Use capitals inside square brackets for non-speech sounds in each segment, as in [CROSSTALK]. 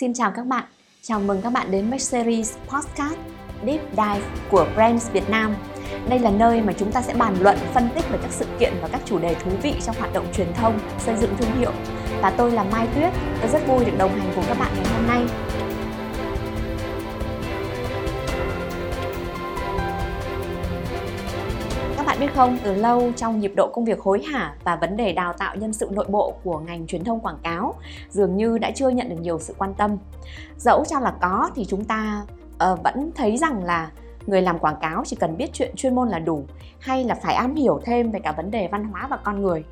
Xin chào các bạn, chào mừng các bạn đến với series podcast Deep Dive của Brands Việt Nam. Đây là nơi mà chúng ta sẽ bàn luận, phân tích về các sự kiện và các chủ đề thú vị trong hoạt động truyền thông, xây dựng thương hiệu. Và tôi là Mai Tuyết, tôi rất vui được đồng hành cùng các bạn ngày hôm nay. Biết không, từ lâu trong nhịp độ công việc hối hả và vấn đề đào tạo nhân sự nội bộ của ngành truyền thông quảng cáo dường như đã chưa nhận được nhiều sự quan tâm. Dẫu cho là có thì chúng ta uh, vẫn thấy rằng là người làm quảng cáo chỉ cần biết chuyện chuyên môn là đủ hay là phải am hiểu thêm về cả vấn đề văn hóa và con người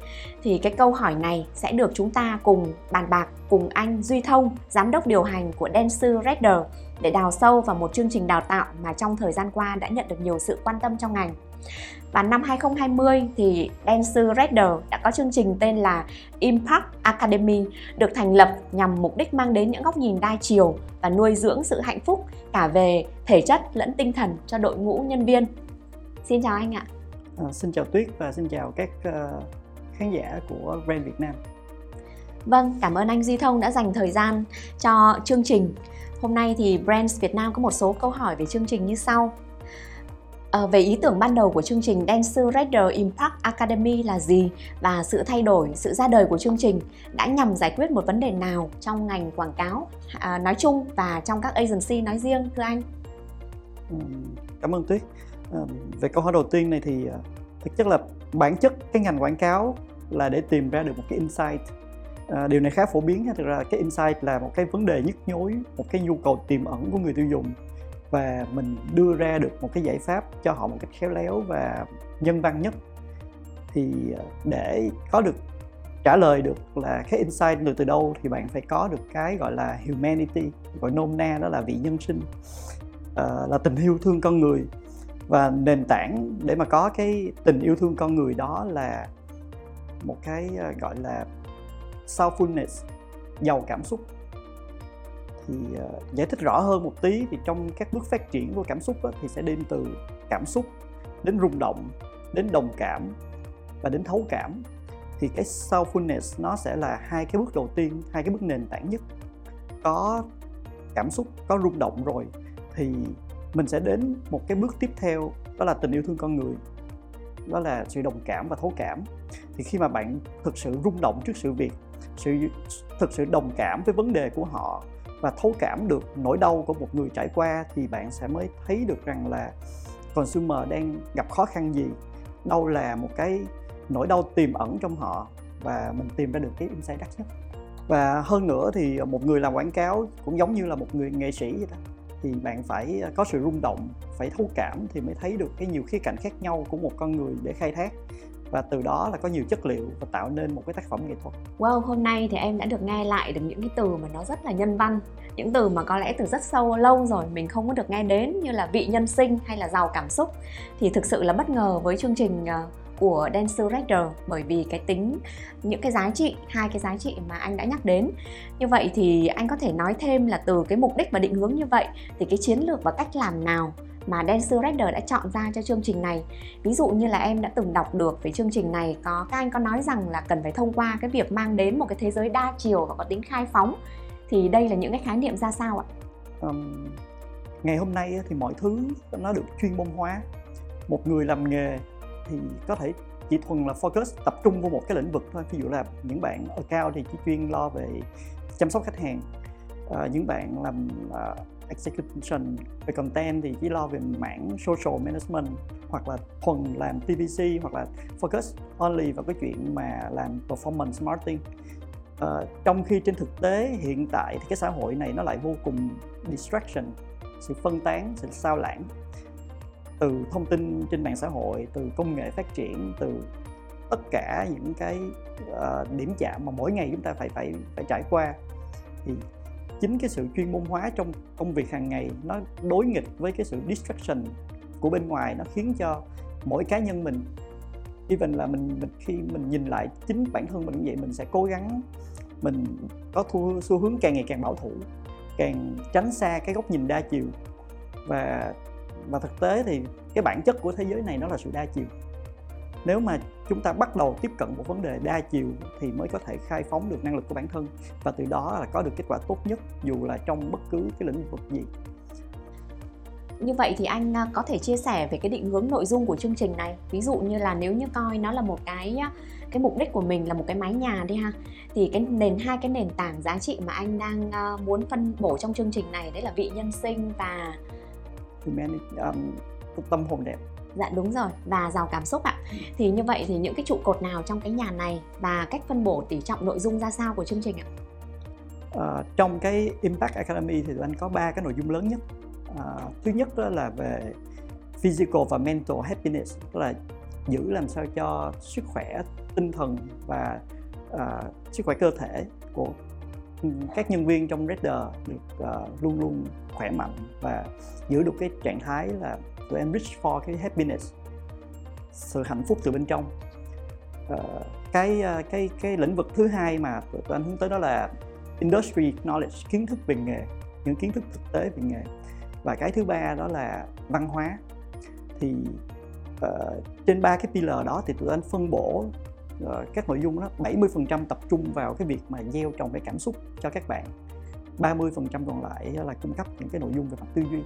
thì cái câu hỏi này sẽ được chúng ta cùng bàn bạc cùng anh Duy Thông, giám đốc điều hành của Dentsu Redder để đào sâu vào một chương trình đào tạo mà trong thời gian qua đã nhận được nhiều sự quan tâm trong ngành. Và năm 2020 thì Dancer Redder đã có chương trình tên là Impact Academy được thành lập nhằm mục đích mang đến những góc nhìn đa chiều và nuôi dưỡng sự hạnh phúc cả về thể chất lẫn tinh thần cho đội ngũ nhân viên. Xin chào anh ạ. À, xin chào Tuyết và xin chào các uh, khán giả của Brand Việt Nam. Vâng, cảm ơn anh Duy Thông đã dành thời gian cho chương trình. Hôm nay thì Brands Việt Nam có một số câu hỏi về chương trình như sau. À, về ý tưởng ban đầu của chương trình Dance Rider Impact Academy là gì và sự thay đổi, sự ra đời của chương trình đã nhằm giải quyết một vấn đề nào trong ngành quảng cáo à, nói chung và trong các agency nói riêng thưa anh? Ừ, cảm ơn Tuyết. À, về câu hỏi đầu tiên này thì ờ, thực chất là bản chất cái ngành quảng cáo là để tìm ra được một cái insight à, điều này khá phổ biến thực ra cái insight là một cái vấn đề nhức nhối một cái nhu cầu tiềm ẩn của người tiêu dùng và mình đưa ra được một cái giải pháp cho họ một cách khéo léo và nhân văn nhất. Thì ờ, để có được, trả lời được là cái insight từ từ đâu thì bạn phải có được cái gọi là humanity, gọi nôm na đó là vị nhân sinh ờ, là tình yêu thương con người. Và nền tảng để mà có cái tình yêu thương con người đó là một cái ờ, gọi là soulfulness giàu cảm xúc thì uh, giải thích rõ hơn một tí thì trong các bước phát triển của cảm xúc đó, thì sẽ đi từ cảm xúc đến rung động đến đồng cảm và đến thấu cảm. Thì cái soulfulness nó sẽ là hai cái bước đầu tiên hai cái bước nền tảng nhất. Có cảm xúc có rung động rồi thì mình sẽ đến một cái bước tiếp theo đó là tình yêu thương con người. Đó là sự đồng cảm và thấu cảm. Thì khi mà bạn thực sự rung động trước sự việc sự thực sự đồng cảm với vấn đề của họ và thấu cảm được nỗi đau của một người trải qua thì bạn sẽ mới thấy được rằng là consumer đang gặp khó khăn gì. Đâu là một cái nỗi đau tiềm ẩn trong họ và mình tìm ra được cái insight đắt nhất. Và hơn nữa thì một người làm quảng cáo cũng giống như là một người nghệ sĩ vậy đó, thì bạn phải ờ, có sự rung động, phải thấu cảm thì mới thấy được cái nhiều khía cạnh khác nhau của một con người để khai thác và từ đó là có nhiều chất liệu và tạo nên một cái tác phẩm nghệ thuật. Wow, hôm nay thì em đã được nghe lại được những cái từ mà nó rất là nhân văn, những từ mà có lẽ từ rất sâu lâu rồi mình không có được nghe đến như là vị nhân sinh hay là giàu cảm xúc. Thì thực sự là bất ngờ với chương trình ờ, của Dance Rider bởi vì cái tính những cái giá trị hai cái giá trị mà anh đã nhắc đến như vậy thì anh có thể nói thêm là từ cái mục đích và định hướng như vậy thì cái chiến lược và cách làm nào mà Dancer Rider đã chọn ra cho chương trình này. Ví dụ như là em đã từng đọc được về chương trình này có các anh có nói rằng là cần phải thông qua cái việc mang đến một cái thế giới đa chiều và có tính khai phóng. Thì đây là những cái khái niệm ra sao ạ? Um, ngày hôm nay thì mọi thứ nó được chuyên môn hóa. Một người làm nghề thì có thể chỉ thuần là focus tập trung vào một cái lĩnh vực thôi. Ví dụ là những bạn ở cao thì chỉ chuyên lo về chăm sóc khách hàng. À, những bạn làm ờ, execution về content thì chỉ lo về mảng social management hoặc là thuần làm TVC hoặc là focus only vào cái chuyện mà làm performance marketing. Uh, trong khi trên thực tế hiện tại thì cái xã hội này nó lại vô cùng distraction sự phân tán sự sao lãng. Từ thông tin trên mạng xã hội từ công nghệ phát triển từ tất cả những cái uh, điểm chạm mà mỗi ngày chúng ta phải phải phải trải qua. Thì chính cái sự chuyên môn hóa trong công việc hàng ngày nó đối nghịch với cái sự distraction của bên ngoài nó khiến cho mỗi cá nhân mình even là mình, mình khi mình nhìn lại chính bản thân mình như vậy mình sẽ cố gắng mình có thu, xu hướng càng ngày càng bảo thủ càng tránh xa cái góc nhìn đa chiều. Và và thực tế thì cái bản chất của thế giới này nó là sự đa chiều nếu mà chúng ta bắt đầu tiếp cận một vấn đề đa chiều thì mới có thể khai phóng được năng lực của bản thân. Và từ đó là có được kết quả tốt nhất dù là trong bất cứ cái lĩnh vực gì. Như vậy thì anh à, có thể chia sẻ về cái định hướng nội dung của chương trình này. Ví dụ như là nếu như coi nó là một cái cái mục đích của mình là một cái mái nhà đi ha thì cái nền hai cái nền tảng giá trị mà anh đang uh, muốn phân bổ trong chương trình này đấy là vị nhân sinh và humanity um, tâm hồn đẹp dạ đúng rồi. Và giàu cảm xúc ạ. Ừ. thì như vậy thì những cái trụ cột nào trong cái nhà này và cách phân bổ tỷ trọng nội dung ra sao của chương trình ạ? Uh, trong cái impact academy thì anh có ba cái nội dung lớn nhất. Uh, thứ nhất đó là về physical và mental happiness tức là giữ làm sao cho sức khỏe tinh thần và uh, sức khỏe cơ thể của các nhân viên trong Redder được uh, luôn luôn khỏe mạnh và giữ được cái trạng thái là tụi em reach for cái happiness sự hạnh phúc từ bên trong. Uh, cái uh, cái cái lĩnh vực thứ hai mà tụi, tụi anh hướng tới đó là industry knowledge kiến thức về nghề những kiến thức thực tế về nghề. Và cái thứ ba đó là văn hóa. Thì uh, trên ba cái pillar đó thì tụi anh phân bổ Ờ, các nội dung đó 70% tập trung vào cái việc mà gieo trồng cái cảm xúc cho các bạn 30% còn lại là cung cấp những cái nội dung về mặt tư duy.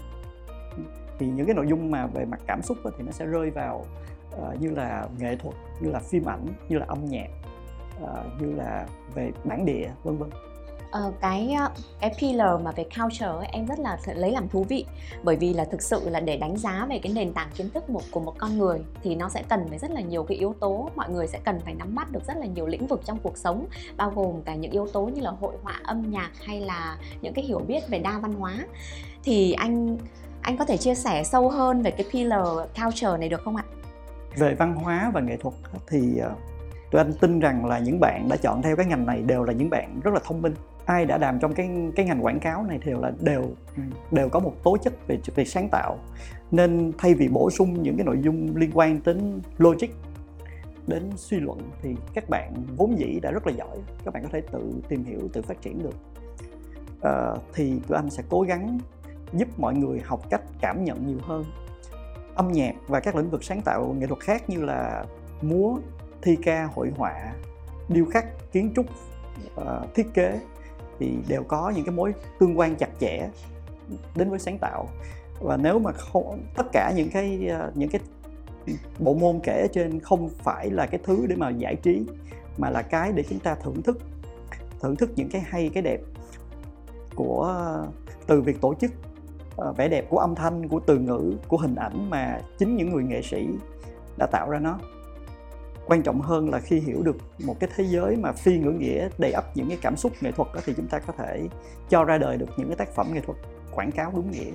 Thì những cái nội dung mà về mặt cảm xúc thì nó sẽ rơi vào uh, như là nghệ thuật như là phim ảnh như là âm nhạc uh, như là về bản địa vân vân. Ờ, cái ờ, cái pillar mà về culture ấy, em rất là lấy làm thú vị. Bởi vì là thực sự là để đánh giá về cái nền tảng kiến thức một của một con người thì nó sẽ cần phải rất là nhiều cái yếu tố mọi người sẽ cần phải nắm bắt được rất là nhiều lĩnh vực trong cuộc sống bao gồm cả những yếu tố như là hội họa âm nhạc hay là những cái hiểu biết về đa văn hóa. Thì anh anh có thể chia sẻ sâu hơn về cái pillar culture này được không ạ? Về văn hóa và nghệ thuật thì ờ, tôi anh tin rằng là những bạn đã chọn theo cái ngành này đều là những bạn rất là thông minh ai đã làm trong cái cái ngành quảng cáo này thì là đều ừ, đều có một tố chất về về sáng tạo. Nên thay vì bổ sung những cái nội dung liên quan đến logic đến suy luận thì các bạn vốn dĩ đã rất là giỏi. Các bạn có thể tự tìm hiểu tự phát triển được. À, thì tụi anh sẽ cố gắng giúp mọi người học cách cảm nhận nhiều hơn. Âm nhạc và các lĩnh vực sáng tạo nghệ thuật khác như là múa thi ca hội họa điêu khắc kiến trúc uh, thiết kế thì đều có những cái mối tương quan chặt chẽ đến với sáng tạo. Và nếu mà không, tất cả những cái ờ, những cái bộ môn kể ở trên không phải là cái thứ để mà giải trí, mà là cái để chúng ta thưởng thức thưởng thức những cái hay, cái đẹp của, từ việc tổ chức ờ, vẻ đẹp của âm thanh, của từ ngữ, của hình ảnh mà chính những người nghệ sĩ đã tạo ra nó quan trọng hơn là khi hiểu được một cái thế giới mà phi ngữ nghĩa đầy ắp những cái cảm xúc nghệ thuật đó, thì chúng ta có thể cho ra đời được những cái tác phẩm nghệ thuật quảng cáo đúng nghĩa.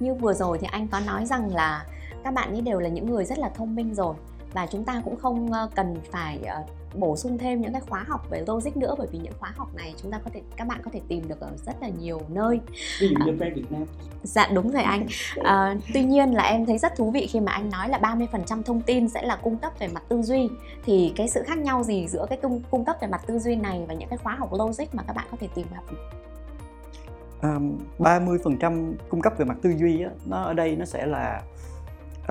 Như vừa rồi thì anh có nói rằng là các bạn ấy đều là những người rất là thông minh rồi và chúng ta cũng không ờ, cần phải ờ, bổ sung thêm những cái khóa học về logic nữa bởi vì những khóa học này chúng ta có thể các bạn có thể tìm được ở rất là nhiều nơi. Ví dụ như à, Việt Nam. Dạ đúng rồi anh. À, [LAUGHS] tuy nhiên là em thấy rất thú vị khi mà anh nói là 30% thông tin sẽ là cung cấp về mặt tư duy. Thì cái sự khác nhau gì giữa cái cung, cung cấp về mặt tư duy này và những cái khóa học logic mà các bạn có thể tìm học um, 30% cung cấp về mặt tư duy á, nó ở đây nó sẽ là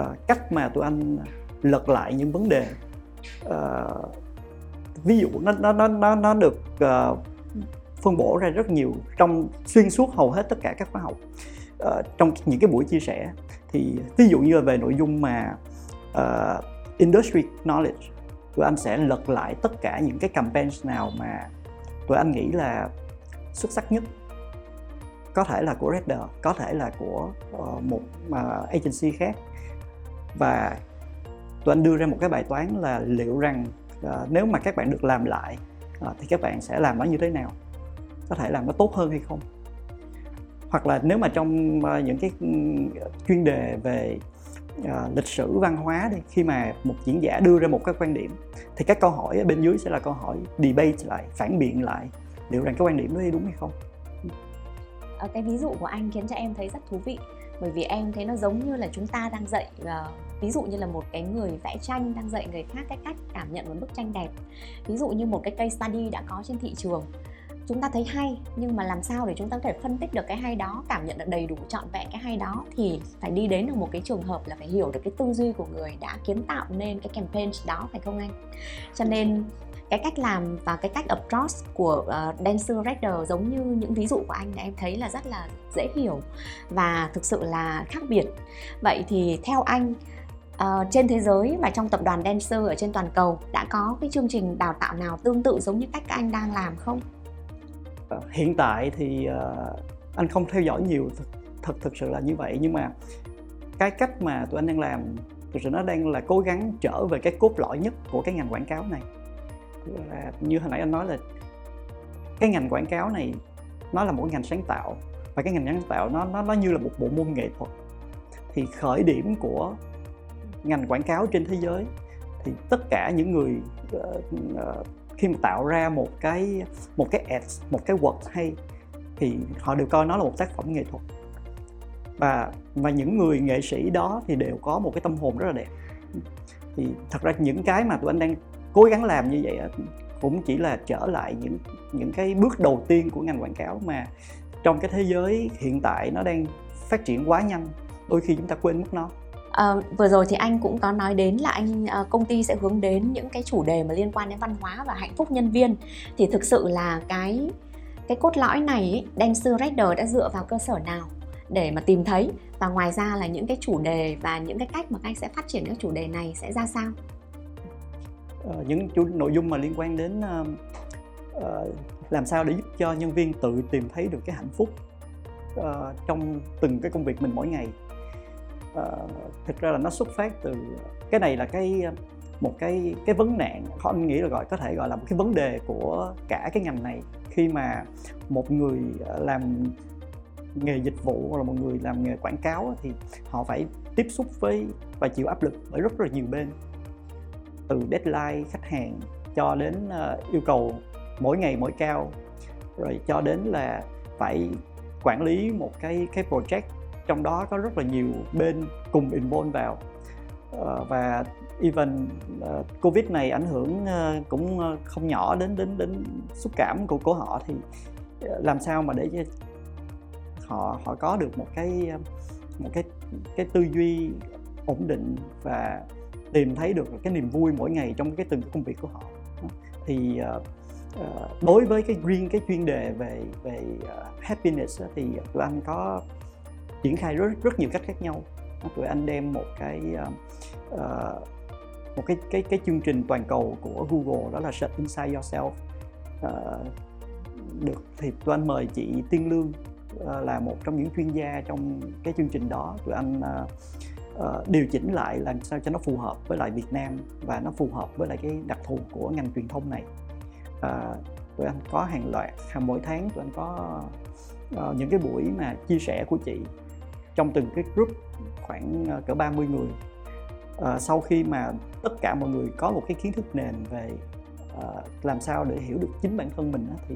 uh, cách mà tụi anh lật lại những vấn đề. Uh, ví dụ nó nó nó nó nó được uh, phân bổ ra rất nhiều trong xuyên suốt hầu hết tất cả các khóa học. Uh, trong những cái buổi chia sẻ thì ví dụ như là về nội dung mà uh, industry knowledge tụi anh sẽ lật lại tất cả những cái campaign nào mà tụi anh nghĩ là xuất sắc nhất. Có thể là của Redder, có thể là của uh, một uh, agency khác. Và tụi anh đưa ra một cái bài toán là liệu rằng uh, nếu mà các bạn được làm lại uh, thì các bạn sẽ làm nó như thế nào? Có thể làm nó tốt hơn hay không? Hoặc là nếu mà trong uh, những cái ừ, chuyên đề về uh, lịch sử văn hóa đi khi mà một diễn giả đưa ra một cái quan điểm thì các câu hỏi ở bên dưới sẽ là câu hỏi debate lại phản biện lại liệu rằng cái quan điểm đó đúng hay không? Cái ví dụ của anh khiến cho em thấy rất thú vị bởi vì em thấy nó giống như là chúng ta đang dạy uh, ví dụ như là một cái người vẽ tranh đang dạy người khác cái cách cảm nhận một bức tranh đẹp. Ví dụ như một cái case study đã có trên thị trường. Chúng ta thấy hay nhưng mà làm sao để chúng ta có thể phân tích được cái hay đó cảm nhận được đầy đủ trọn vẹn cái hay đó thì phải đi đến được một cái trường hợp là phải hiểu được cái tư duy của người đã kiến tạo nên cái campaign đó phải không anh cho nên cái cách làm và cái cách approach của uh, Dancer Rider giống như những ví dụ của anh em thấy là rất là dễ hiểu và thực sự là khác biệt. Vậy thì theo anh uh, trên thế giới và trong tập đoàn Dancer ở trên toàn cầu đã có cái chương trình đào tạo nào tương tự giống như cách các anh đang làm không? Ờ, hiện tại thì uh, anh không theo dõi nhiều thật, thật thực sự là như vậy. Nhưng mà cái cách mà tụi anh đang làm thực sự nó đang là cố gắng trở về cái cốt lõi nhất của cái ngành quảng cáo này là như hồi nãy anh nói là cái ngành quảng cáo này nó là một ngành sáng tạo và cái ngành sáng tạo nó nó nó như là một bộ môn nghệ thuật. Thì khởi điểm của ngành quảng cáo trên thế giới thì tất cả những người uh, uh, khi mà tạo ra một cái một cái ads một cái word hay thì họ đều coi nó là một tác phẩm nghệ thuật. Và và những người nghệ sĩ đó thì đều có một cái tâm hồn rất là đẹp. Thì thật ra những cái mà tụi anh đang cố gắng làm như vậy cũng chỉ là trở lại những những cái bước đầu tiên của ngành quảng cáo mà trong cái thế giới hiện tại nó đang phát triển quá nhanh đôi khi chúng ta quên mất nó. À, vừa rồi thì anh cũng có nói đến là anh ờ, công ty sẽ hướng đến những cái chủ đề mà liên quan đến văn hóa và hạnh phúc nhân viên. Thì thực sự là cái cái cốt lõi này ấy, Dancer đã dựa vào cơ sở nào để mà tìm thấy? Và ngoài ra là những cái chủ đề và những cái cách mà anh sẽ phát triển các chủ đề này sẽ ra sao? Uh, những chủ nội dung mà liên quan đến uh, uh, làm sao để giúp cho nhân viên tự tìm thấy được cái hạnh phúc uh, trong từng cái công việc mình mỗi ngày. Uh, thực ra là nó xuất phát từ cái này là cái một cái cái vấn nạn họ nghĩ là gọi có thể gọi là một cái vấn đề của cả cái ngành này. Khi mà một người làm nghề dịch vụ hoặc là một người làm nghề quảng cáo thì họ phải tiếp xúc với và chịu áp lực bởi rất là nhiều bên từ deadline khách hàng cho đến ờ, yêu cầu mỗi ngày mỗi cao. Rồi cho đến là phải quản lý một cái cái project, trong đó có rất là nhiều bên cùng involve vào. Ờ, và even ờ, covid này ảnh hưởng cũng không nhỏ đến đến đến xúc cảm của của họ thì làm sao mà để cho họ họ có được một cái một cái cái tư duy ổn định và tìm thấy được cái niềm vui mỗi ngày trong cái từng công việc của họ. Thì uh, đối với cái riêng cái chuyên đề về về uh, happiness thì tụi anh có triển khai rất rất nhiều cách khác nhau. Tụi anh đem một cái uh, một cái cái cái chương trình toàn cầu của Google đó là Search Inside Yourself. Uh, được thì tụi anh mời chị Tiên Lương uh, là một trong những chuyên gia trong cái chương trình đó. Tụi anh uh, uh, điều chỉnh lại làm sao cho nó phù hợp với lại Việt Nam và nó phù hợp với lại cái đặc thù của ngành truyền thông này. Uh, tụi anh có hàng loạt hàng mỗi tháng tụi anh có uh, những cái buổi mà chia sẻ của chị trong từng cái group khoảng uh, cỡ 30 người. Uh, sau khi mà tất cả mọi người có một cái kiến thức nền về uh, làm sao để hiểu được chính bản thân mình thì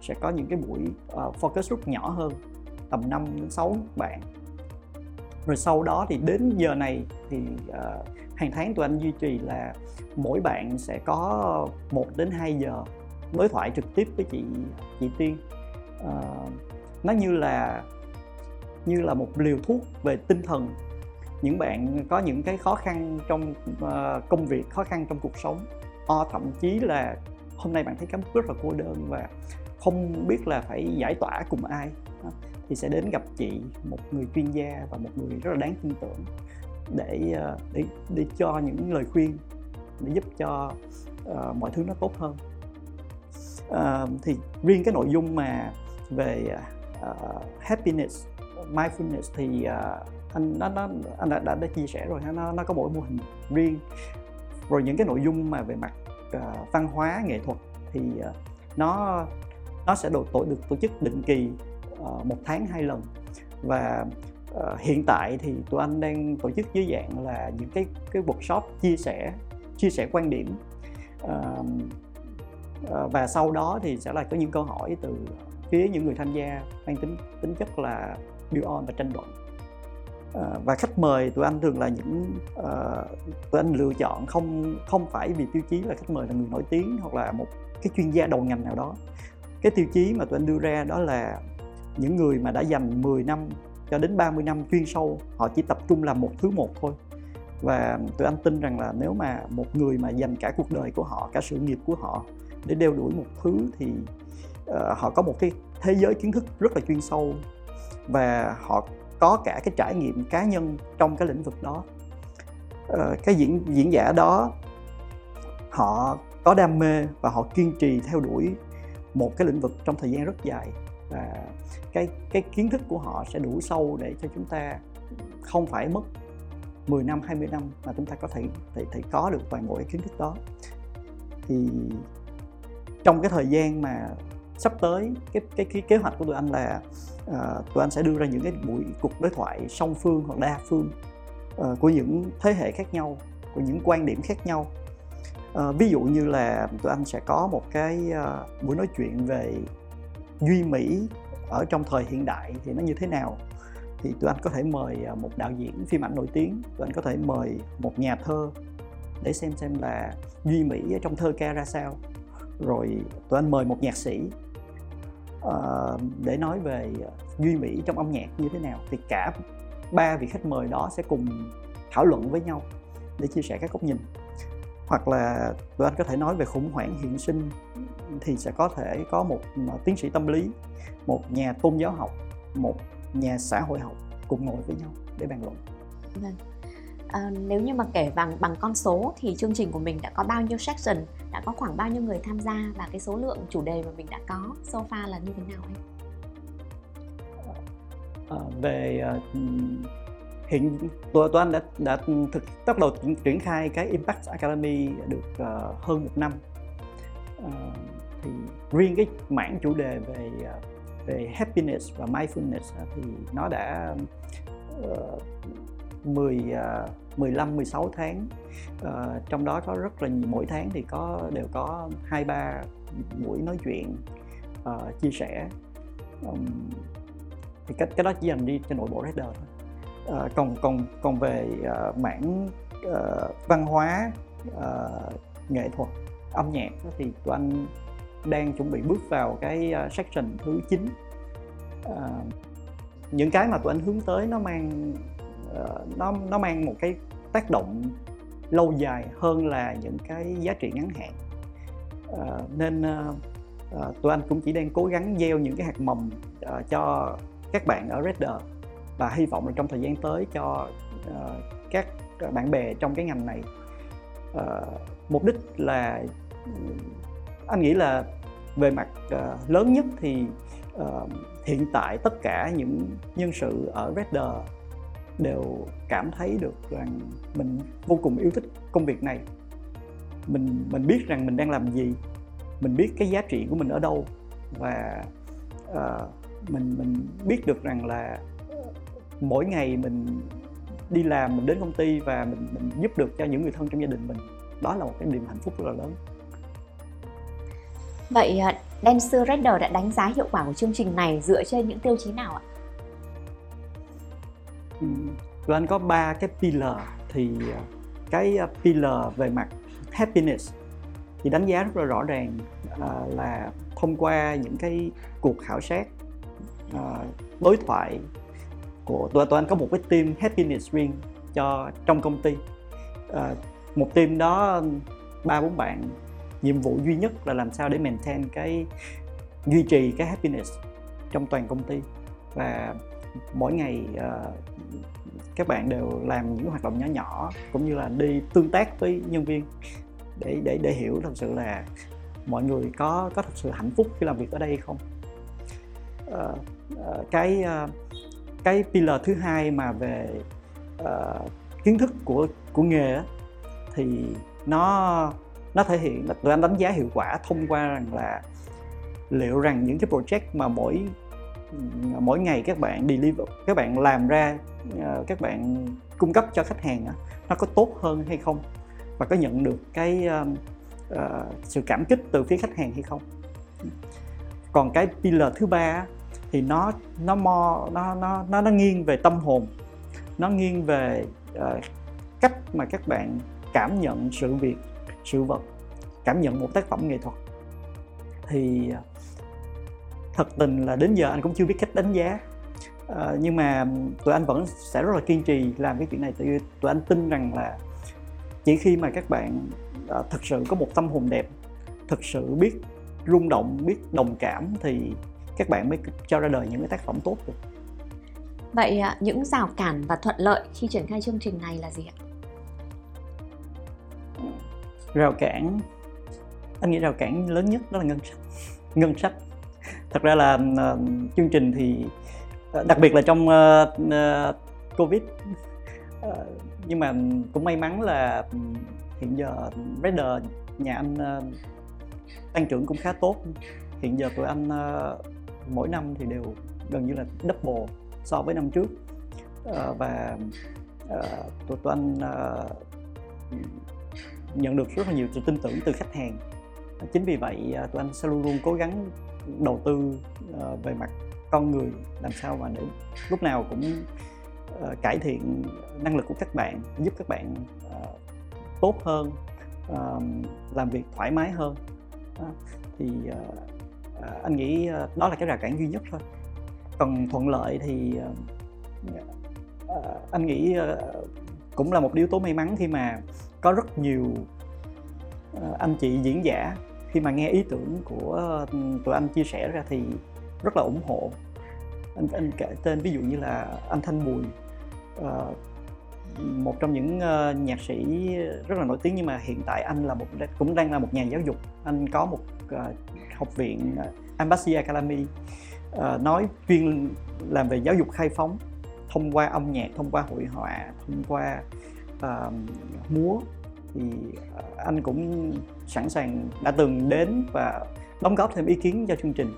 sẽ có những cái buổi uh, focus group nhỏ hơn tầm 5 đến 6 bạn rồi sau đó thì đến giờ này thì uh, hàng tháng tụi anh duy trì là mỗi bạn sẽ có 1 đến 2 giờ đối thoại trực tiếp với chị chị Tiên. Uh, nó như là như là một liều thuốc về tinh thần. Những bạn có những cái khó khăn trong uh, công việc khó khăn trong cuộc sống. O thậm chí là hôm nay bạn thấy cảm rất là cô đơn và không biết là phải giải tỏa cùng ai thì sẽ đến gặp chị một người chuyên gia và một người rất là đáng tin tưởng để ờ, để để cho những lời khuyên để giúp cho uh, mọi thứ nó tốt hơn. Uh, thì riêng cái nội dung mà về uh, happiness mindfulness thì uh, anh nó, nó anh đã, đã, đã chia sẻ rồi nó nó có mỗi mô hình riêng. Rồi những cái nội dung mà về mặt uh, văn hóa nghệ thuật thì uh, nó nó sẽ được tổ được tổ chức định kỳ uh, một tháng hai lần. Và uh, hiện tại thì tụi anh đang tổ chức dưới dạng là những cái cái workshop chia sẻ chia sẻ quan điểm. Uh, uh, và sau đó thì sẽ là có những câu hỏi từ phía những người tham gia mang tính tính chất là build on và tranh luận. Uh, và khách mời tụi anh thường là những uh, tụi anh lựa chọn không không phải vì tiêu chí là khách mời là người nổi tiếng hoặc là một cái chuyên gia đầu ngành nào đó. Cái tiêu chí mà tụi anh đưa ra đó là những người mà đã dành 10 năm cho đến 30 năm chuyên sâu họ chỉ tập trung làm một thứ một thôi. Và tụi anh tin rằng là nếu mà một người mà dành cả cuộc đời của họ cả sự nghiệp của họ để đeo đuổi một thứ thì uh, họ có một cái thế giới kiến thức rất là chuyên sâu và họ có cả cái trải nghiệm cá nhân trong cái lĩnh vực đó. Uh, cái diễn diễn giả đó họ có đam mê và họ kiên trì theo đuổi một cái lĩnh vực trong thời gian rất dài. Và cái cái kiến thức của họ sẽ đủ sâu để cho chúng ta không phải mất 10 năm 20 năm mà chúng ta có thể thể, thể có được toàn bộ cái kiến thức đó. Thì trong cái thời gian mà sắp tới cái cái, cái kế hoạch của tụi anh là uh, tụi anh sẽ đưa ra những cái buổi cuộc đối thoại song phương hoặc đa phương uh, của những thế hệ khác nhau của những quan điểm khác nhau. Uh, ví dụ như là tụi anh sẽ có một cái uh, buổi nói chuyện về duy mỹ ở trong thời hiện đại thì nó như thế nào? Thì tụi anh có thể mời à, một đạo diễn phim ảnh nổi tiếng tụi anh có thể mời một nhà thơ để xem xem là duy mỹ ở trong thơ ca ra sao. Rồi tụi anh mời một nhạc sĩ uh, để nói về duy mỹ trong âm nhạc như thế nào. Thì cả ba vị khách mời đó sẽ cùng thảo luận với nhau để chia sẻ các góc nhìn. Hoặc là tụi anh có thể nói về khủng hoảng hiện sinh thì sẽ có thể có một tiến sĩ tâm lý một nhà tôn giáo học một nhà xã hội học cùng ngồi với nhau để bàn luận vâng. à, nếu như mà kể bằng bằng con số thì chương trình của mình đã có bao nhiêu section đã có khoảng bao nhiêu người tham gia và cái số lượng chủ đề mà mình đã có so far là như thế nào anh? À, về uh, hiện tôi anh đã đã thực bắt đầu triển khai cái Impact Academy được uh, hơn một năm uh, thì riêng cái mảng chủ đề về à, về happiness và mindfulness thì nó đã uh, 10 uh, 15 16 tháng. Uh, trong đó có rất là nhiều mỗi tháng thì có đều có hai ba buổi nói chuyện uh, chia sẻ. Um, thì cái cái đó chỉ dành đi cho nội bộ Redder thôi. Uh, còn còn còn về uh, mảng uh, văn hóa uh, nghệ thuật âm nhạc thì tụi anh đang chuẩn bị bước vào cái ờ, section thứ 9 à, ờ, những cái mà tụi anh hướng tới nó mang uh, nó nó mang một cái tác động lâu dài hơn là những cái giá trị ngắn hạn. À, nên uh, tụi anh cũng chỉ đang cố gắng gieo những cái hạt mầm uh, cho các bạn ở Redder và hy vọng là trong thời gian tới cho uh, các bạn bè trong cái ngành này. Uh, mục đích là anh nghĩ là về mặt uh, lớn nhất thì uh, hiện tại tất cả những nhân sự ở Redder đều cảm thấy được rằng mình vô cùng yêu thích công việc này. Mình mình biết rằng mình đang làm gì mình biết cái giá trị của mình ở đâu và uh, mình mình biết được rằng là mỗi ngày mình đi làm mình đến công ty và mình mình giúp được cho những người thân trong gia đình mình. Đó là một cái niềm hạnh phúc rất là lớn vậy à, Dancer Radar đã đánh giá hiệu quả của chương trình này dựa trên những tiêu chí nào ạ? Ừ, tụi anh có ba cái pillar thì à, cái à, pillar về mặt happiness thì đánh giá rất là rõ ràng uh, là thông qua những cái cuộc khảo sát uh, đối thoại của tụi, tụi anh có một cái team happiness riêng cho trong công ty uh, một team đó ba bốn bạn nhiệm vụ duy nhất là làm sao để maintain cái duy trì cái happiness trong toàn công ty. Và mỗi ngày uh, các bạn đều làm những hoạt động nhỏ nhỏ cũng như là đi tương tác với nhân viên để để để hiểu thật sự là mọi người có có thật sự hạnh phúc khi làm việc ở đây không. Uh, uh, cái uh, cái pillar thứ hai mà về uh, kiến thức của của nghề đó, thì nó nó thể hiện là tụi anh đánh giá hiệu quả thông qua rằng là liệu rằng những cái project mà mỗi mỗi ngày các bạn deliver các bạn làm ra ờ, các bạn cung cấp cho khách hàng nó có tốt hơn hay không? Và có nhận được cái uh, sự cảm kích từ phía khách hàng hay không? Còn cái pillar thứ ba thì nó nó mo nó nó nó nó nghiêng về tâm hồn. Nó nghiêng về uh, cách mà các bạn cảm nhận sự việc sự vật cảm nhận một tác phẩm nghệ thuật. Thì à, thật tình là đến giờ anh cũng chưa biết cách đánh giá. À, nhưng mà tụi anh vẫn sẽ rất là kiên trì làm cái chuyện này tại vì tụi anh tin rằng là chỉ khi mà các bạn à, thực sự có một tâm hồn đẹp thực sự biết rung động biết đồng cảm thì các bạn mới cho ra đời những cái tác phẩm tốt được. Vậy à, những rào cản và thuận lợi khi triển khai chương trình này là gì ạ? Rào cản. Anh nghĩ rào cản lớn nhất đó là ngân sách. [LAUGHS] Ngân sách. Thật ra là uh, chương trình thì uh, đặc biệt là trong uh, uh, covid. Uh, nhưng mà cũng may mắn là ừ, hiện giờ Raider nhà anh uh, tăng trưởng cũng khá tốt. Hiện giờ tụi anh uh, mỗi năm thì đều gần như là double so với năm trước. Uh, và uh, tụi, tụi anh uh, nhận được rất là nhiều sự tin tưởng từ khách hàng. Chính vì vậy à, tụi anh sẽ luôn luôn cố gắng đầu tư à, về mặt con người làm sao mà để lúc nào cũng à, cải thiện năng lực của các bạn, giúp các bạn tốt hơn làm việc thoải mái hơn. Thì anh nghĩ đó là cái rào cản duy nhất thôi. Còn thuận lợi thì anh nghĩ cũng là một yếu tố may mắn khi mà có rất nhiều ờ, anh chị diễn giả. Khi mà nghe ý tưởng của ừ, tụi anh chia sẻ ra thì rất là ủng hộ. Anh anh kể tên ví dụ như là anh Thanh Bùi uh, một trong những uh, nhạc sĩ rất là nổi tiếng. Nhưng mà hiện tại anh là một cũng đang là một nhà giáo dục. Anh có một uh, học viện Embassy Academy uh, nói chuyên làm về giáo dục khai phóng thông qua âm nhạc thông qua hội họa thông qua uh, múa thì à, anh cũng sẵn sàng đã từng đến và đóng góp thêm ý kiến cho chương trình.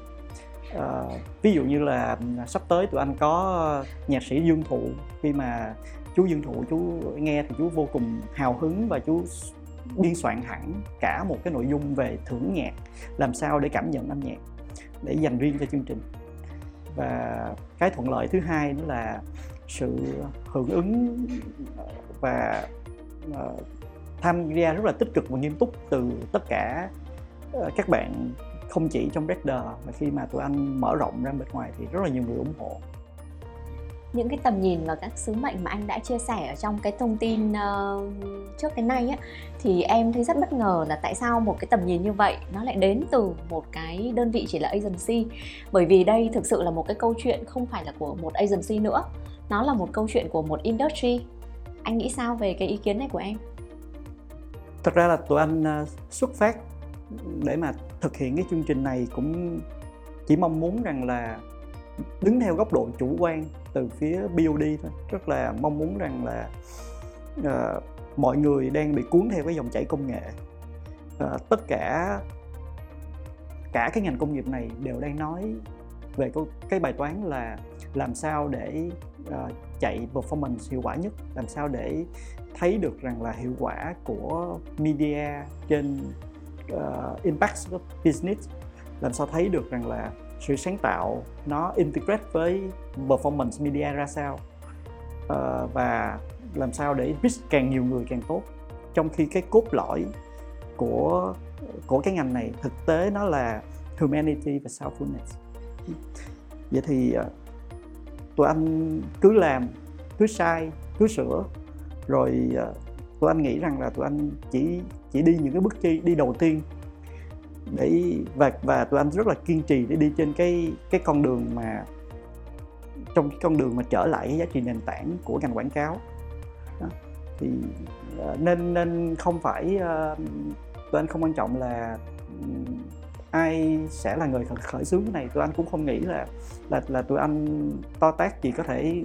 Uh, ví dụ như là sắp tới tụi anh có nhạc sĩ dương thụ. Khi mà chú dương thụ chú nghe thì chú vô cùng hào hứng và chú biên soạn hẳn cả một cái nội dung về thưởng nhạc làm sao để cảm nhận âm nhạc để dành riêng cho chương trình. Và cái thuận lợi thứ hai đó là sự hưởng ứng và uh, tham gia rất là tích cực và nghiêm túc từ tất cả uh, các bạn không chỉ trong Redder mà khi mà tụi anh mở rộng ra bên ngoài thì rất là nhiều người ủng hộ. Những cái tầm nhìn và các sứ mệnh mà anh đã chia sẻ ở trong cái thông tin uh, trước cái nay á thì em thấy rất bất ngờ là tại sao một cái tầm nhìn như vậy nó lại đến từ một cái đơn vị chỉ là agency. Bởi vì đây thực sự là một cái câu chuyện không phải là của một agency nữa. Nó là một câu chuyện của một industry anh nghĩ sao về cái ý kiến này của em? Thật ra là tụi anh à, xuất phát để mà thực hiện cái chương trình này cũng chỉ mong muốn rằng là đứng theo góc độ chủ quan từ phía BOD thôi. Rất là mong muốn rằng là uh, mọi người đang bị cuốn theo cái dòng chảy công nghệ. Uh, tất cả cả cái ngành công nghiệp này đều đang nói về cái, cái bài toán là làm sao để uh, chạy performance hiệu quả nhất? Làm sao để thấy được rằng là hiệu quả của media trên uh, impact business? Làm sao thấy được rằng là sự sáng tạo nó integrate với performance media ra sao? Uh, và làm sao để reach càng nhiều người càng tốt? Trong khi cái cốt lõi của của cái ngành này thực tế nó là humanity và selflessness. Vậy thì uh, tụi anh cứ làm cứ sai cứ sửa. Rồi ờ, tụi anh nghĩ rằng là tụi anh chỉ chỉ đi những cái bước đi đi đầu tiên. Để và và tụi anh rất là kiên trì để đi trên cái cái con đường mà trong cái con đường mà trở lại cái giá trị nền tảng của ngành quảng cáo. Đó. thì ờ, nên nên không phải uh, tụi anh không quan trọng là ai sẽ là người khởi xướng cái này tụi anh cũng không nghĩ là là là tụi anh to tác chỉ có thể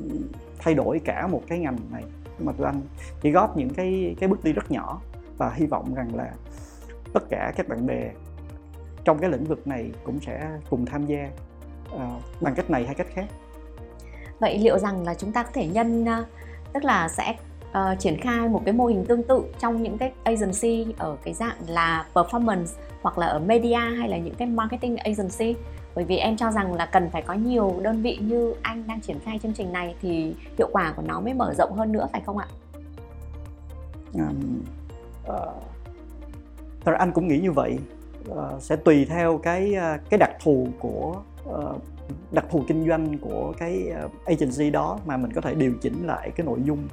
thay đổi cả một cái ngành này. Nhưng mà tụi anh chỉ góp những cái cái bước đi rất nhỏ và hy vọng rằng là tất cả các bạn bè trong cái lĩnh vực này cũng sẽ cùng tham gia uh, bằng cách này hay cách khác. Vậy liệu rằng là chúng ta có thể nhân uh, tức là sẽ uh, triển khai một cái mô hình tương tự trong những cái agency ở cái dạng là performance hoặc là ở media hay là những cái marketing agency. Bởi vì em cho rằng là cần phải có nhiều đơn vị như anh đang triển khai chương trình này thì hiệu quả của nó mới mở rộng hơn nữa phải không ạ? Um, uh, anh cũng nghĩ như vậy. Uh, sẽ tùy theo cái uh, cái đặc thù của uh, đặc thù kinh doanh của cái agency đó mà mình có thể điều chỉnh lại cái nội dung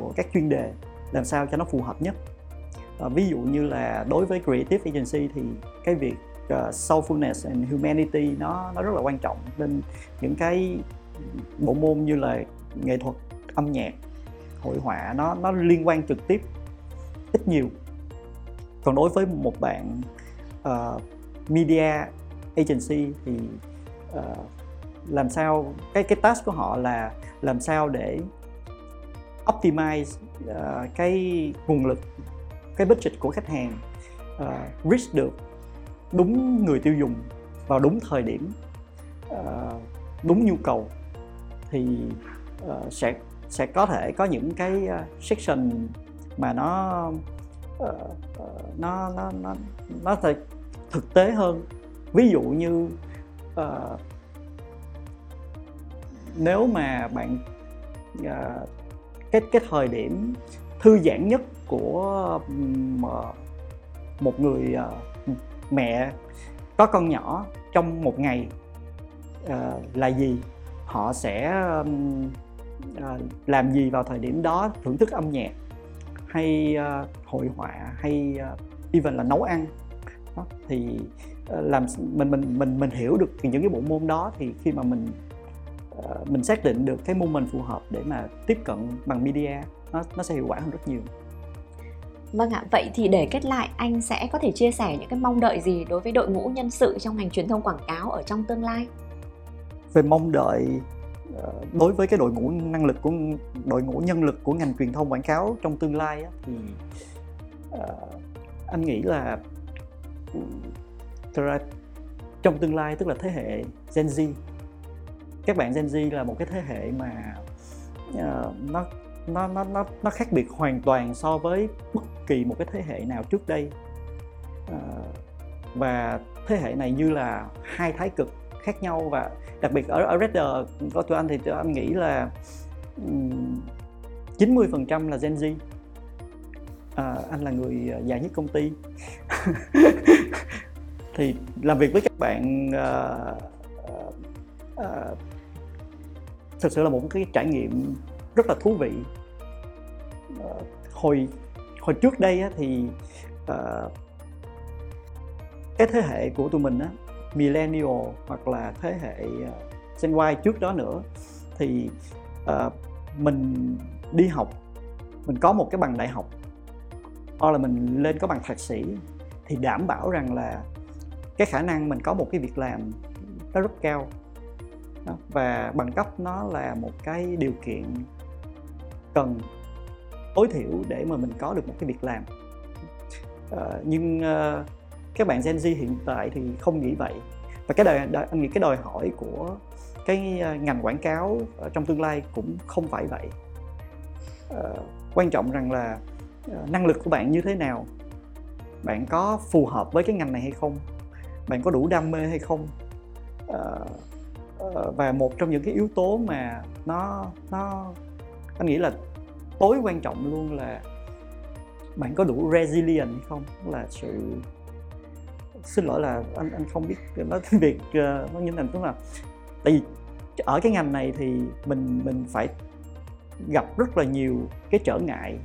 của các chuyên đề làm sao cho nó phù hợp nhất. À, ví dụ như là đối với creative agency thì cái việc uh, soulfulness and humanity nó nó rất là quan trọng nên những cái bộ môn như là nghệ thuật âm nhạc hội họa nó nó liên quan trực tiếp ít nhiều. Còn đối với một bạn uh, media agency thì uh, làm sao cái cái task của họ là làm sao để optimize uh, cái nguồn lực cái budget của khách hàng uh, reach được đúng người tiêu dùng vào đúng thời điểm uh, đúng nhu cầu thì uh, sẽ sẽ có thể có những cái uh, section mà nó uh, uh, nó nó nó nó thể thực tế hơn. Ví dụ như uh, nếu mà bạn uh, cái cái thời điểm thư giãn nhất của ờ, một người ờ, mẹ có con nhỏ trong một ngày ờ, là gì họ sẽ làm gì vào thời điểm đó thưởng thức âm nhạc hay hội họa hay even là nấu ăn đó. thì làm mình mình mình mình hiểu được những cái bộ môn đó thì khi mà mình uh, mình xác định được cái mình phù hợp để mà tiếp cận bằng media nó nó sẽ hiệu quả hơn rất nhiều Vâng ạ, vậy thì để kết lại anh sẽ có thể chia sẻ những cái mong đợi gì đối với đội ngũ nhân sự trong ngành truyền thông quảng cáo ở trong tương lai? Về mong đợi ờ, đối với cái đội ngũ năng lực của đội ngũ nhân lực của ngành truyền thông quảng cáo trong tương lai thì uh, anh nghĩ là thực ra trong tương lai tức là thế hệ Gen Z các bạn Gen Z là một cái thế hệ mà uh, nó nó nó nó nó khác biệt hoàn toàn so với bất kỳ một cái thế hệ nào trước đây. Uh, và thế hệ này như là hai thái cực khác nhau và đặc biệt ở ở Redder có tụi anh thì tụi anh nghĩ là 90% là Gen Z. À, anh là người già nhất công ty. [LAUGHS] Thì làm việc với các bạn uh, uh, thực sự là một cái trải nghiệm rất là thú vị. Ờ, hồi hồi trước đây á, thì uh, cái thế hệ của tụi mình á millennial hoặc là thế hệ ờ, Gen Y trước đó nữa thì uh, mình đi học mình có một cái bằng đại học. Hoặc là mình lên có bằng thạc sĩ thì đảm bảo rằng là cái khả năng mình có một cái việc làm nó rất cao và bằng cấp nó là một cái điều kiện cần tối thiểu để mà mình có được một cái việc làm. À, nhưng ờ, à, các bạn Gen Z hiện tại thì không nghĩ vậy. Và cái đòi, đòi anh nghĩ cái đòi hỏi của cái ờ, ngành quảng cáo trong tương lai cũng không phải vậy. À, quan trọng rằng là năng lực của bạn như thế nào? Bạn có phù hợp với cái ngành này hay không? Bạn có đủ đam mê hay không? À, Ờ, và một trong những cái yếu tố mà nó nó, anh nghĩ là tối quan trọng luôn là bạn có đủ resilient hay không? Là sự, xin lỗi là anh anh không biết nói tiếng việt ờ, nó như thế nào. Tức là tại vì ở cái ngành này thì mình mình phải gặp rất là nhiều cái trở ngại.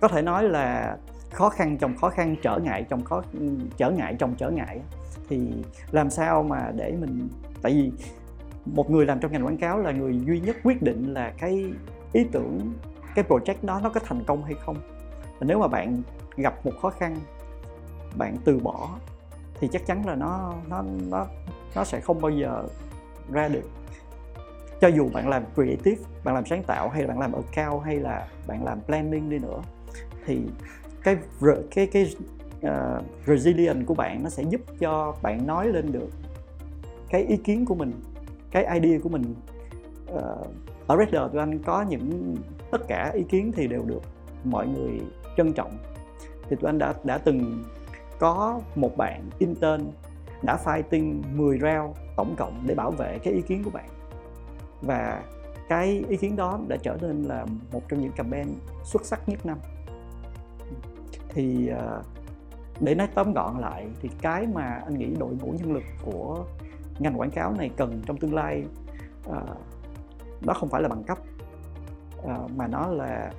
Có thể nói là khó khăn trong khó khăn, trở ngại trong khó ừ, trở ngại trong trở ngại thì làm sao mà để mình, tại vì một người làm trong ngành quảng cáo là người duy nhất quyết định là cái ý tưởng, cái project đó nó có thành công hay không. Và nếu mà bạn gặp một khó khăn, bạn từ bỏ, thì chắc chắn là nó nó nó nó sẽ không bao giờ ra được. Cho dù bạn làm creative, bạn làm sáng tạo, hay là bạn làm account, hay là bạn làm planning đi nữa, thì cái cái cái Ờ, uh, resilient của bạn nó sẽ giúp cho bạn nói lên được cái ý kiến của mình cái idea của mình. Uh, ở Redder tụi anh có những tất cả ý kiến thì đều được mọi người trân trọng. Thì tụi anh đã đã từng có một bạn intern đã fighting 10 round tổng cộng để bảo vệ cái ý kiến của bạn. Và cái ý kiến đó đã trở nên là một trong những campaign xuất sắc nhất năm. Thì uh, để nói tóm gọn lại thì cái mà anh nghĩ đội ngũ nhân lực của ngành quảng cáo này cần trong tương lai ờ, uh, đó không phải là bằng cấp uh, mà nó là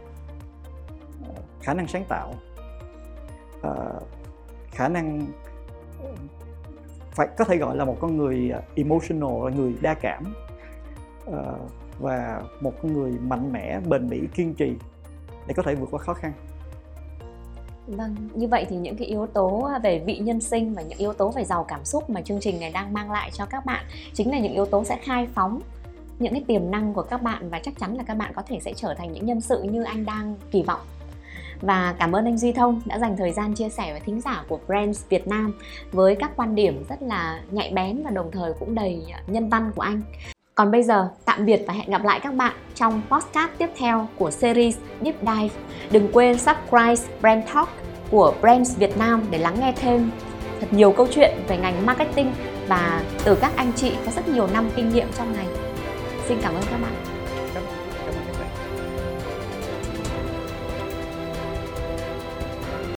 ờ, khả năng sáng tạo. Uh, khả năng phải có thể gọi là một con người emotional là người đa cảm uh, và một con người mạnh mẽ bền bỉ kiên trì để có thể vượt qua khó khăn. Vâng, như vậy thì những cái yếu tố về vị nhân sinh và những yếu tố về giàu cảm xúc mà chương trình này đang mang lại cho các bạn chính là những yếu tố sẽ khai phóng những cái tiềm năng của các bạn và chắc chắn là các bạn có thể sẽ trở thành những nhân sự như anh đang kỳ vọng. Và cảm ơn anh Duy Thông đã dành thời gian chia sẻ với thính giả của Brands Việt Nam với các quan điểm rất là nhạy bén và đồng thời cũng đầy nhân văn của anh. Còn bây giờ, tạm biệt và hẹn gặp lại các bạn trong podcast tiếp theo của series Deep Dive. Đừng quên subscribe Brand Talk của Brands Việt Nam để lắng nghe thêm thật nhiều câu chuyện về ngành marketing và từ các anh chị có rất nhiều năm kinh nghiệm trong ngành. Xin cảm ơn các bạn.